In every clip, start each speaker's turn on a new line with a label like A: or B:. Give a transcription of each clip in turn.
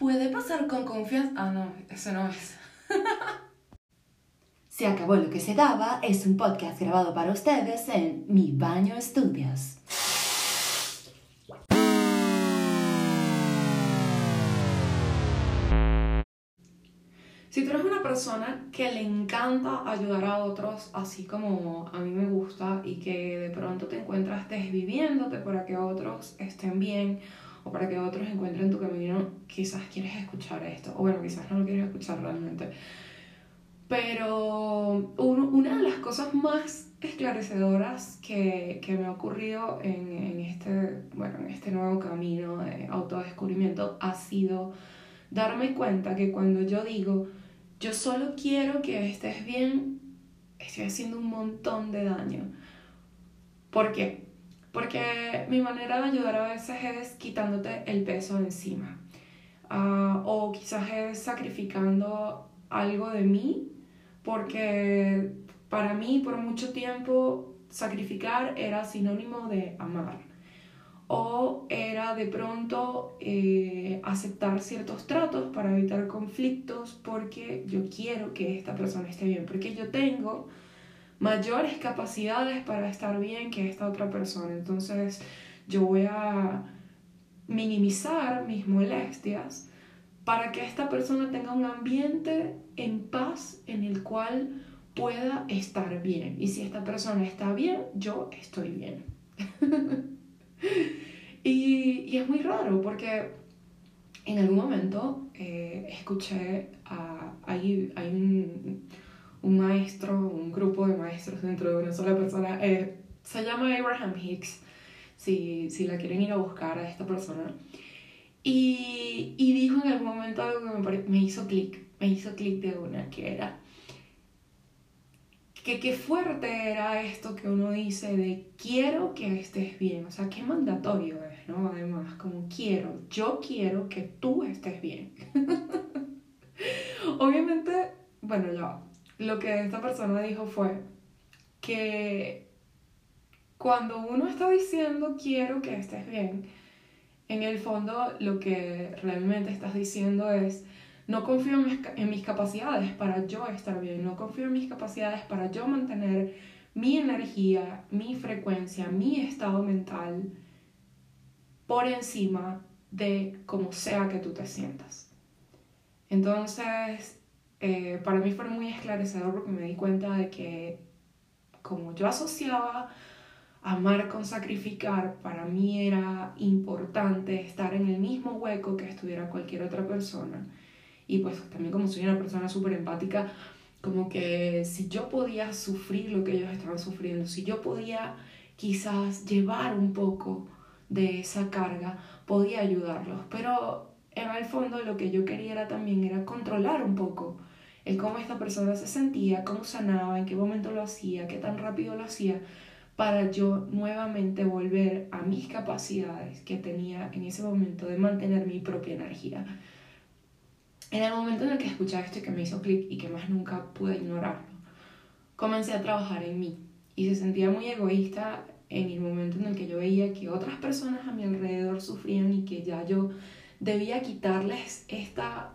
A: Puede pasar con confianza. Ah, no, eso no es.
B: Se acabó lo que se daba es un podcast grabado para ustedes en Mi Baño Estudios.
A: Si tú eres una persona que le encanta ayudar a otros, así como a mí me gusta, y que de pronto te encuentras desviviéndote para que otros estén bien o para que otros encuentren tu camino, quizás quieres escuchar esto, o bueno, quizás no lo quieres escuchar realmente. Pero una de las cosas más esclarecedoras que, que me ha ocurrido en, en, este, bueno, en este nuevo camino de autodescubrimiento ha sido darme cuenta que cuando yo digo, yo solo quiero que estés bien, estoy haciendo un montón de daño. ¿Por qué? Porque mi manera de ayudar a veces es quitándote el peso de encima. Uh, o quizás es sacrificando algo de mí, porque para mí por mucho tiempo sacrificar era sinónimo de amar. O era de pronto eh, aceptar ciertos tratos para evitar conflictos porque yo quiero que esta persona esté bien, porque yo tengo mayores capacidades para estar bien que esta otra persona. Entonces yo voy a minimizar mis molestias para que esta persona tenga un ambiente en paz en el cual pueda estar bien. Y si esta persona está bien, yo estoy bien. y, y, es muy raro porque en algún momento eh, escuché a... Hay, un, un maestro, un grupo de maestros dentro de una sola persona. Eh, se llama Abraham Hicks, si, si la quieren ir a buscar a esta persona. Y, y dijo en algún momento algo que me, me hizo clic, me hizo clic de una, que era que qué fuerte era esto que uno dice de quiero que estés bien, o sea, qué mandatorio es, ¿no? Además, como quiero, yo quiero que tú estés bien. Obviamente, bueno, ya, lo que esta persona dijo fue que cuando uno está diciendo quiero que estés bien, en el fondo lo que realmente estás diciendo es no confío en mis, capacidades para yo estar bien, no confío en mis capacidades para yo mantener mi energía, mi frecuencia, mi estado mental por encima de como sea que tú te sientas. Entonces, eh, para mí fue muy esclarecedor porque me di cuenta de que como yo asociaba amar con sacrificar, para mí era importante estar en el mismo hueco que estuviera cualquier otra persona. Y pues también como soy una persona súper empática, como que si yo podía sufrir lo que ellos estaban sufriendo, si yo podía quizás llevar un poco de esa carga, podía ayudarlos. Pero en el fondo lo que yo quería también era controlar un poco el cómo esta persona se sentía, cómo sanaba, en qué momento lo hacía, qué tan rápido lo hacía, para yo nuevamente volver a mis capacidades que tenía en ese momento de mantener mi propia energía. En el momento en el que escuché esto y que me hizo clic y que más nunca pude ignorarlo, comencé a trabajar en mí y se sentía muy egoísta en el momento en el que yo veía que otras personas a mi alrededor sufrían y que ya yo debía quitarles esta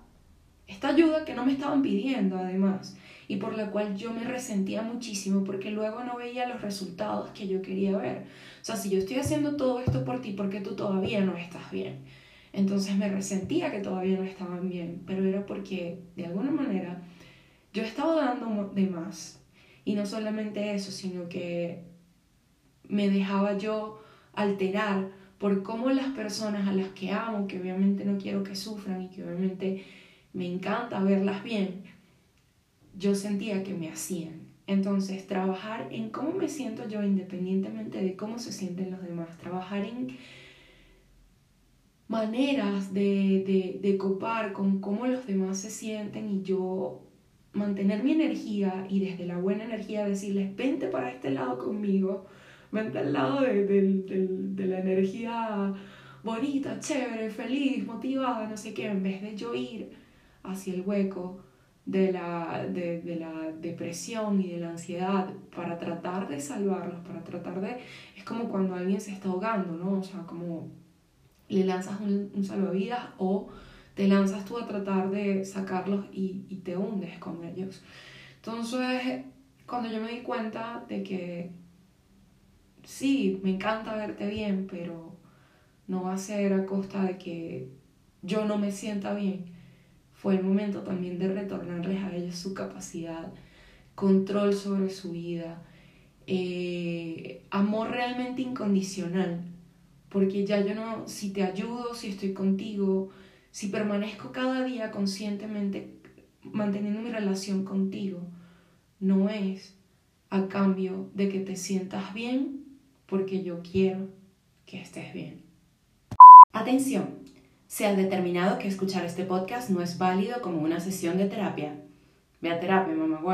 A: esta ayuda que no me estaban pidiendo además y por la cual yo me resentía muchísimo porque luego no veía los resultados que yo quería ver. O sea, si yo estoy haciendo todo esto por ti, porque tú todavía no estás bien? Entonces me resentía que todavía no estaban bien, pero era porque de alguna manera yo estaba dando de más. Y no solamente eso, sino que me dejaba yo alterar por cómo las personas a las que amo, que obviamente no quiero que sufran y que obviamente me encanta verlas bien, yo sentía que me hacían. Entonces, trabajar en cómo me siento yo independientemente de cómo se sienten los demás, trabajar en maneras de, de, copar con cómo los demás se sienten y yo mantener mi energía y desde la buena energía decirles, vente para este lado conmigo, vente al lado de, de la energía bonita, chévere, feliz, motivada, no sé qué, en vez de yo ir hacia el hueco de la, de, de la depresión y de la ansiedad para tratar de salvarlos, para tratar de... Es como cuando alguien se está ahogando, ¿no? O sea, como le lanzas un, un salvavidas o te lanzas tú a tratar de sacarlos y, y te hundes con ellos. Entonces, cuando yo me di cuenta de que sí, me encanta verte bien, pero no va a ser a costa de que yo no me sienta bien, fue el momento también de retornarles a ellos su capacidad, control sobre su vida, eh, amor realmente incondicional, porque ya yo no, si te ayudo, si estoy contigo, si permanezco cada día conscientemente manteniendo mi relación contigo, no es a cambio de que te sientas bien, porque yo quiero que estés bien.
B: Atención, se ha determinado que escuchar este podcast no es válido como una sesión de terapia. Ve a terapia, mamá.